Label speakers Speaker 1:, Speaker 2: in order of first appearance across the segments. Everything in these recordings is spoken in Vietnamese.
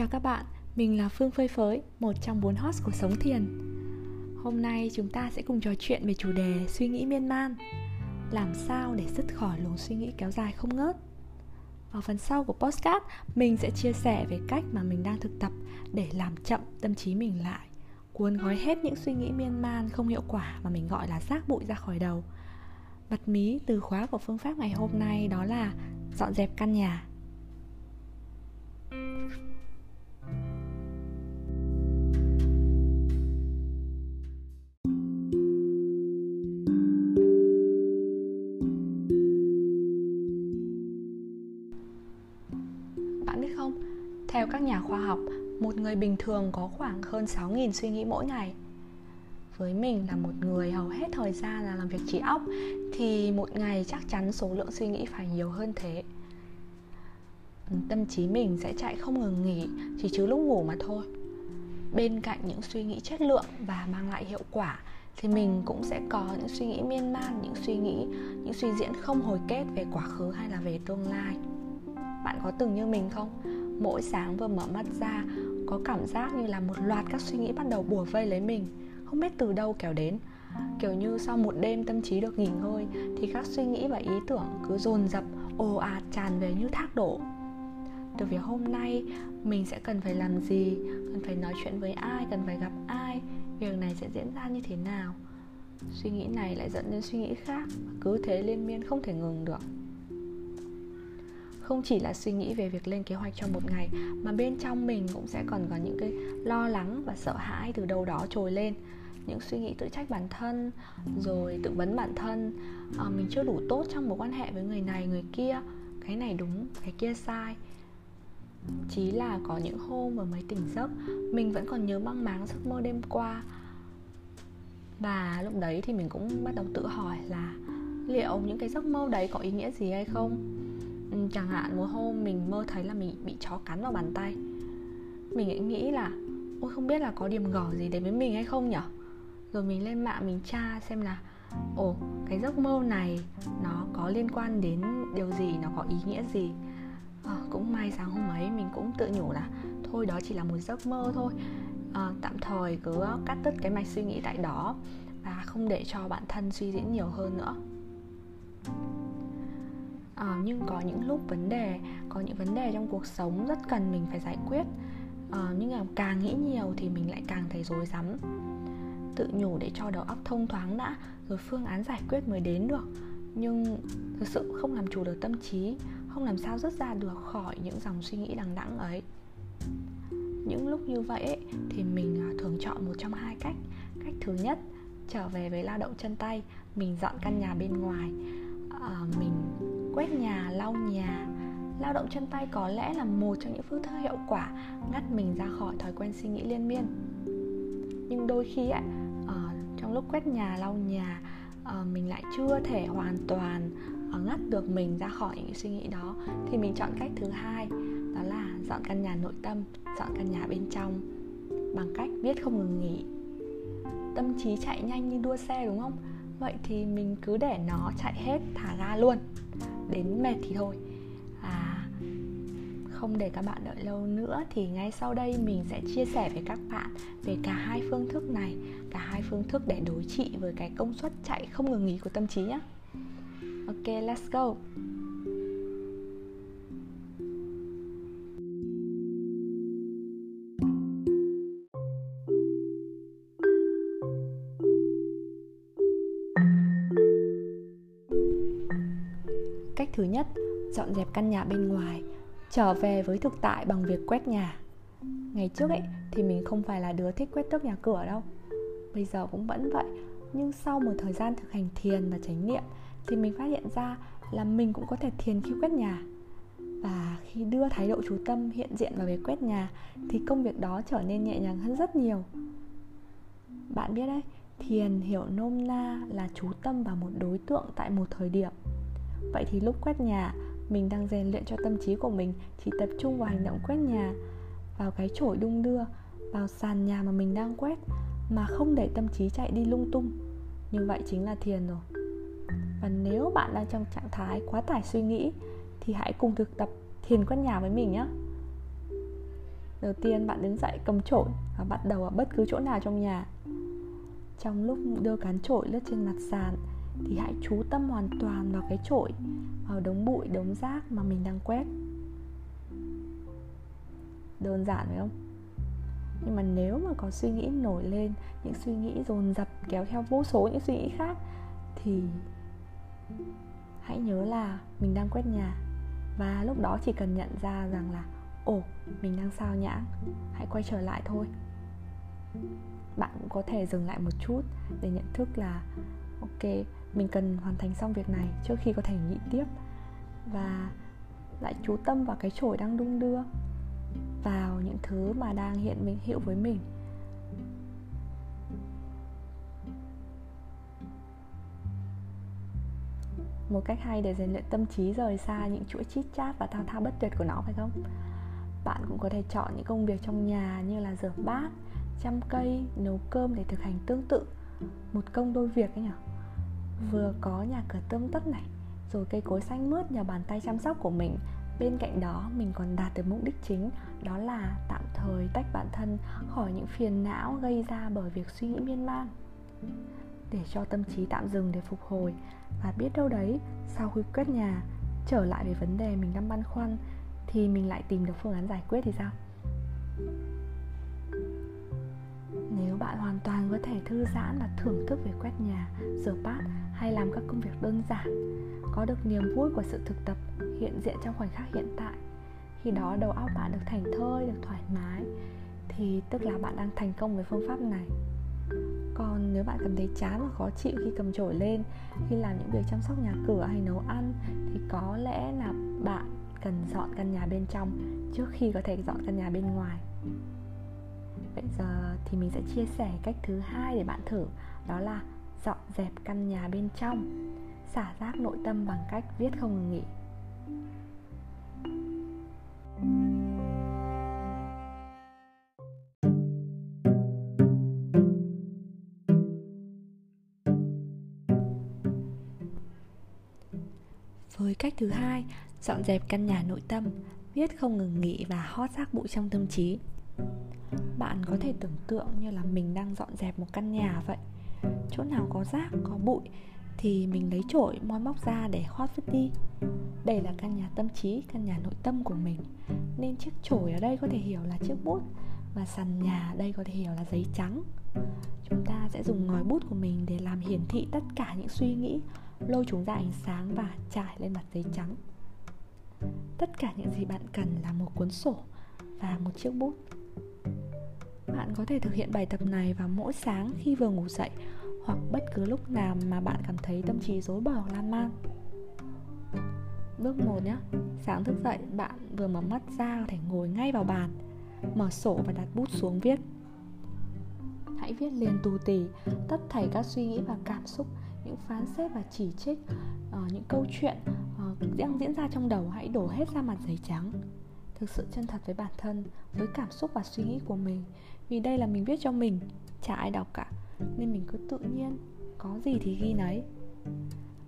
Speaker 1: Chào các bạn, mình là Phương Phơi Phới, một trong bốn host của Sống Thiền. Hôm nay chúng ta sẽ cùng trò chuyện về chủ đề suy nghĩ miên man Làm sao để dứt khỏi luồng suy nghĩ kéo dài không ngớt. Ở phần sau của postcard, mình sẽ chia sẻ về cách mà mình đang thực tập để làm chậm tâm trí mình lại Cuốn gói hết những suy nghĩ miên man không hiệu quả mà mình gọi là rác bụi ra khỏi đầu. Bật mí từ khóa của phương pháp ngày hôm nay đó là dọn dẹp căn nhà. Theo các nhà khoa học, một người bình thường có khoảng hơn 6.000 suy nghĩ mỗi ngày. Với mình là một người hầu hết thời gian là làm việc trí óc thì một ngày chắc chắn số lượng suy nghĩ phải nhiều hơn thế. Tâm trí mình sẽ chạy không ngừng nghỉ chỉ chứ lúc ngủ mà thôi. Bên cạnh những suy nghĩ chất lượng và mang lại hiệu quả thì mình cũng sẽ có những suy nghĩ miên man, những suy nghĩ, những suy diễn không hồi kết về quá khứ hay là về tương lai bạn có từng như mình không mỗi sáng vừa mở mắt ra, có cảm giác như là một loạt các suy nghĩ bắt đầu bùa vây lấy mình. Không biết từ đâu kéo đến. Kiểu như sau một đêm tâm trí được nghỉ ngơi, thì các suy nghĩ và ý tưởng cứ dồn dập, ồ ạt tràn về như thác đổ. Từ việc hôm nay, mình sẽ cần phải làm gì? Cần phải nói chuyện với ai? Cần phải gặp ai? Việc này sẽ diễn ra như thế nào? Suy nghĩ này lại dẫn đến suy nghĩ khác, cứ thế liên miên không thể ngừng được không chỉ là suy nghĩ về việc lên kế hoạch cho một ngày mà bên trong mình cũng sẽ còn có những cái lo lắng và sợ hãi từ đâu đó trồi lên. Những suy nghĩ tự trách bản thân rồi tự vấn bản thân à, mình chưa đủ tốt trong mối quan hệ với người này người kia cái này đúng cái kia sai. Chí là có những hôm vừa mới tỉnh giấc mình vẫn còn nhớ băng máng giấc mơ đêm qua. Và lúc đấy thì mình cũng bắt đầu tự hỏi là liệu những cái giấc mơ đấy có ý nghĩa gì hay không? Ừ, chẳng hạn một hôm mình mơ thấy là mình bị chó cắn vào bàn tay. Mình lại nghĩ là ôi không biết là có điểm gỏ gì đến với mình hay không nhở? Rồi mình lên mạng mình tra xem là ồ cái giấc mơ này nó có liên quan đến điều gì nó có ý nghĩa gì? À, cũng may sáng hôm ấy mình cũng tự nhủ là thôi đó chỉ là một giấc mơ thôi. À, tạm thời cứ ờ, cắt đứt cái mạch suy nghĩ tại đó và không để cho bản thân suy diễn nhiều hơn nữa à, nhưng có những lúc vấn đề có những vấn đề trong cuộc sống rất cần mình phải giải quyết. À, nhưng mà càng nghĩ nhiều thì mình lại càng thấy rối rắm. Tự nhủ để cho đầu óc thông thoáng đã rồi phương án giải quyết mới đến được. Nhưng thực sự không làm chủ được tâm trí không làm sao dứt ra được khỏi những dòng suy nghĩ đằng đẵng ấy. Những lúc như vậy ấy, thì mình à, thường chọn một trong hai cách. Cách thứ nhất trở về với lao động chân tay mình dọn căn nhà bên ngoài. À, mình quét nhà lau nhà. Lao động chân tay có lẽ là một trong những phương thức hiệu quả ngắt mình ra khỏi thói quen suy nghĩ liên miên. Nhưng đôi khi ấy, ờ, trong lúc quét nhà lau nhà ờ, mình lại chưa thể hoàn toàn ờ, ngắt được mình ra khỏi những suy nghĩ đó thì mình chọn cách thứ hai đó là dọn căn nhà nội tâm dọn căn nhà bên trong bằng cách viết không ngừng nghỉ. Tâm trí chạy nhanh như đua xe đúng không? Vậy thì mình cứ để nó chạy hết thả ga luôn đến mệt thì thôi. À không để các bạn đợi lâu nữa thì ngay sau đây mình sẽ chia sẻ với các bạn về cả hai phương thức này, cả hai phương thức để đối trị với cái công suất chạy không ngừng nghỉ của tâm trí nhé ok, let's go. Thứ nhất, dọn dẹp căn nhà bên ngoài, trở về với thực tại bằng việc quét nhà. Ngày trước ấy thì mình không phải là đứa thích quét tước nhà cửa đâu. Bây giờ cũng vẫn vậy, nhưng sau một thời gian thực hành thiền và chánh niệm thì mình phát hiện ra là mình cũng có thể thiền khi quét nhà. Và khi đưa thái độ chú tâm hiện diện vào việc quét nhà thì công việc đó trở nên nhẹ nhàng hơn rất nhiều. Bạn biết đấy, thiền hiểu nôm na là chú tâm vào một đối tượng tại một thời điểm vậy thì lúc quét nhà, mình đang rèn luyện cho tâm trí của mình chỉ tập trung vào hành động quét nhà, vào cái chổi đung đưa, vào sàn nhà mà mình đang quét, mà không để tâm trí chạy đi lung tung. Như vậy chính là thiền rồi. Và nếu bạn đang trong trạng thái quá tải suy nghĩ, thì hãy cùng thực tập thiền quét nhà với mình nhé đầu tiên bạn đứng dậy cầm chổi và bắt đầu ở bất cứ chỗ nào trong nhà. Trong lúc đưa cán chổi lướt trên mặt sàn thì hãy chú tâm hoàn toàn vào cái chổi, vào đống bụi, đống rác mà mình đang quét. Đơn giản phải không? Nhưng mà nếu mà có suy nghĩ nổi lên, những suy nghĩ dồn dập kéo theo vô số những suy nghĩ khác, thì hãy nhớ là mình đang quét nhà. Và lúc đó chỉ cần nhận ra rằng là, ồ, mình đang sao nhãng, hãy quay trở lại thôi. Bạn cũng có thể dừng lại một chút để nhận thức là, ok mình cần hoàn thành xong việc này trước khi có thể nghĩ tiếp. Và lại chú tâm vào cái chổi đang đung đưa, vào những thứ mà đang hiện mình hiệu với mình. Một cách hay để rèn luyện tâm trí rời xa những chuỗi chít chát và thao thao bất tuyệt của nó, phải không? Bạn cũng có thể chọn những công việc trong nhà như là rửa bát, chăm cây, nấu cơm để thực hành tương tự. Một công đôi việc ấy nhỉ? Vừa có nhà cửa tươm tất này, rồi cây cối xanh mướt nhờ bàn tay chăm sóc của mình. Bên cạnh đó, mình còn đạt được mục đích chính, đó là tạm thời tách bản thân khỏi những phiền não gây ra bởi việc suy nghĩ miên man. Để cho tâm trí tạm dừng để phục hồi, và biết đâu đấy, sau khi quét nhà, trở lại về vấn đề mình đang băn khoăn, thì mình lại tìm được phương án giải quyết thì sao? Nếu bạn hoàn toàn có thể thư giãn và thưởng thức về quét nhà, rửa bát hay làm các công việc đơn giản, có được niềm vui của sự thực tập hiện diện trong khoảnh khắc hiện tại. Khi đó đầu óc bạn được thành thơi, được thoải mái, thì tức là bạn đang thành công với phương pháp này. Còn nếu bạn cảm thấy chán và khó chịu khi cầm chổi lên, khi làm những việc chăm sóc nhà cửa hay nấu ăn, thì có lẽ là bạn cần dọn căn nhà bên trong trước khi có thể dọn căn nhà bên ngoài. Bây giờ thì mình sẽ chia sẻ cách thứ hai để bạn thử, đó là dọn dẹp căn nhà bên trong, xả rác nội tâm bằng cách viết không ngừng nghỉ. Với cách thứ hai, dọn dẹp căn nhà nội tâm, viết không ngừng nghỉ và hót rác bụi trong tâm trí. Bạn có thể tưởng tượng như là mình đang dọn dẹp một căn nhà vậy chỗ nào có rác, có bụi thì mình lấy chổi, moi móc ra để hót vứt đi. Đây là căn nhà tâm trí, căn nhà nội tâm của mình. Nên chiếc chổi ở đây có thể hiểu là chiếc bút và sàn nhà ở đây có thể hiểu là giấy trắng. Chúng ta sẽ dùng ngòi bút của mình để làm hiển thị tất cả những suy nghĩ, lôi chúng ra ánh sáng và trải lên mặt giấy trắng. Tất cả những gì bạn cần là một cuốn sổ và một chiếc bút bạn có thể thực hiện bài tập này vào mỗi sáng khi vừa ngủ dậy hoặc bất cứ lúc nào mà bạn cảm thấy tâm trí rối bời hoặc lan man. Bước 1 nhé Sáng thức dậy bạn vừa mở mắt ra có thể ngồi ngay vào bàn Mở sổ và đặt bút xuống viết. Hãy viết liền tù tì Tất thảy các suy nghĩ và cảm xúc Những phán xét và chỉ trích uh, Những câu chuyện uh, đang diễn ra trong đầu Hãy đổ hết ra mặt giấy trắng. Thực sự chân thật với bản thân Với cảm xúc và suy nghĩ của mình vì đây là mình viết cho mình, Chả ai đọc cả, Nên mình cứ tự nhiên Có gì thì ghi nấy.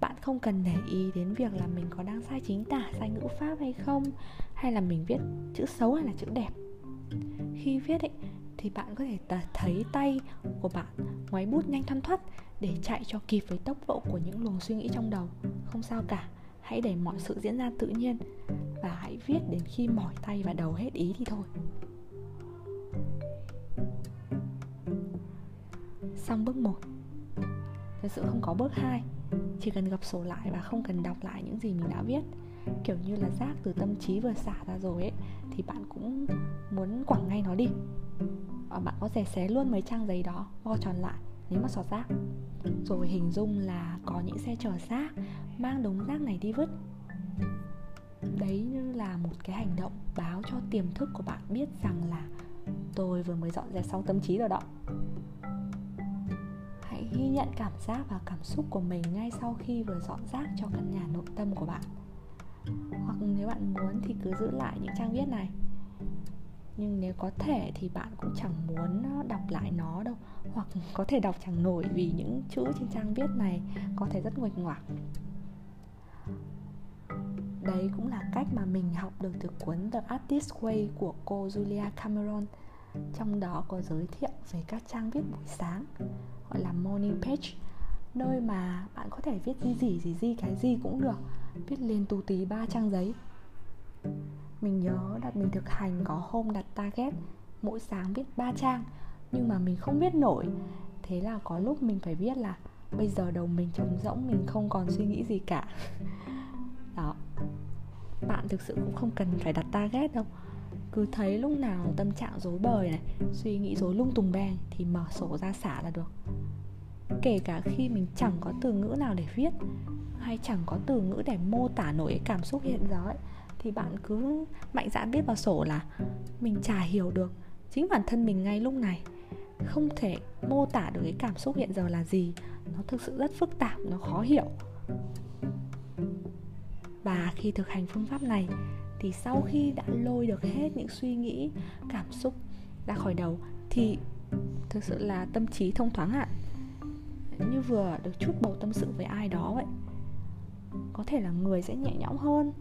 Speaker 1: Bạn không cần để ý đến việc là mình có đang sai chính tả, sai ngữ pháp hay không, hay là mình viết chữ xấu hay là chữ đẹp. Khi viết ấy, thì bạn có thể thấy tay của bạn ngoáy bút nhanh thoăn thoắt để chạy cho kịp với tốc độ của những luồng suy nghĩ trong đầu. Không sao cả, hãy để mọi sự diễn ra tự nhiên và hãy viết đến khi mỏi tay và đầu hết ý thì thôi. Xong bước 1 Thật sự không có bước 2 chỉ cần gập sổ lại và không cần đọc lại những gì mình đã viết. Kiểu như là rác từ tâm trí vừa xả ra rồi ấy, thì bạn cũng muốn quẳng ngay nó đi. Và bạn có thể xé luôn mấy trang giấy đó, vo tròn lại nếu mà sọt rác. Rồi hình dung là có những xe chở rác, mang đống rác này đi vứt. Đấy như là một cái hành động báo cho tiềm thức của bạn biết rằng là tôi vừa mới dọn dẹp xong tâm trí rồi đó hãy ghi nhận cảm giác và cảm xúc của mình ngay sau khi vừa dọn rác cho căn nhà nội tâm của bạn. Hoặc nếu bạn muốn thì cứ giữ lại những trang viết này. Nhưng nếu có thể thì bạn cũng chẳng muốn đọc lại nó đâu. Hoặc có thể đọc chẳng nổi vì những chữ trên trang viết này có thể rất nguệch ngoạc. Đấy cũng là cách mà mình học được từ cuốn The Artist Way của cô Julia Cameron trong đó có giới thiệu về các trang viết buổi sáng, gọi là morning page, nơi mà bạn có thể viết gì gì gì gì cái gì cũng được, viết lên tù tí ba trang giấy. Mình nhớ đặt mình thực hành có hôm đặt target, mỗi sáng viết ba trang, nhưng mà mình không viết nổi. Thế là có lúc mình phải viết là, bây giờ đầu mình trống rỗng, mình không còn suy nghĩ gì cả. Đó. Bạn thực sự cũng không cần phải đặt target đâu cứ thấy lúc nào tâm trạng rối bời này, suy nghĩ rối lung tung beng thì mở sổ ra xả là được. Kể cả khi mình chẳng có từ ngữ nào để viết, hay chẳng có từ ngữ để mô tả nổi cái cảm xúc hiện giờ ấy, thì bạn cứ mạnh dạn viết vào sổ là mình chả hiểu được chính bản thân mình ngay lúc này. Không thể mô tả được cái cảm xúc hiện giờ là gì, nó thực sự rất phức tạp, nó khó hiểu. Và khi thực hành phương pháp này thì sau khi đã lôi được hết những suy nghĩ, cảm xúc ra khỏi đầu thì thực sự là tâm trí thông thoáng ạ. Như vừa được chút bầu tâm sự với ai đó vậy có thể là người sẽ nhẹ nhõm hơn,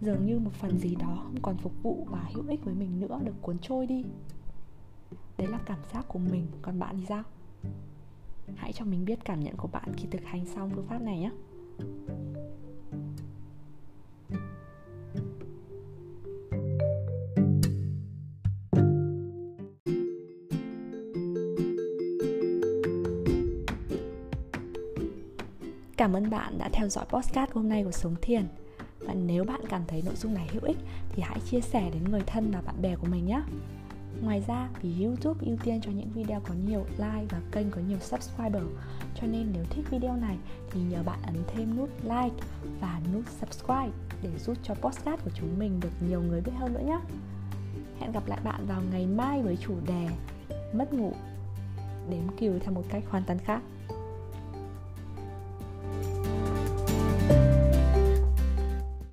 Speaker 1: dường như một phần gì đó không còn phục vụ và hữu ích với mình nữa, được cuốn trôi đi. Đấy là cảm giác của mình. Còn bạn thì sao? Hãy cho mình biết cảm nhận của bạn khi thực hành xong phương pháp này nhé. Cảm ơn bạn đã theo dõi podcast hôm nay của Sống Thiền. Và nếu bạn cảm thấy nội dung này hữu ích thì hãy chia sẻ đến người thân và bạn bè của mình nhé. Ngoài ra, vì YouTube ưu tiên cho những video có nhiều like và kênh có nhiều subscriber, Cho nên nếu thích video này thì nhờ bạn ấn thêm nút like và nút subscribe để giúp cho podcast của chúng mình được nhiều người biết hơn nữa nhé. Hẹn gặp lại bạn vào ngày mai với chủ đề Mất ngủ, Đếm cừu theo một cách hoàn toàn khác.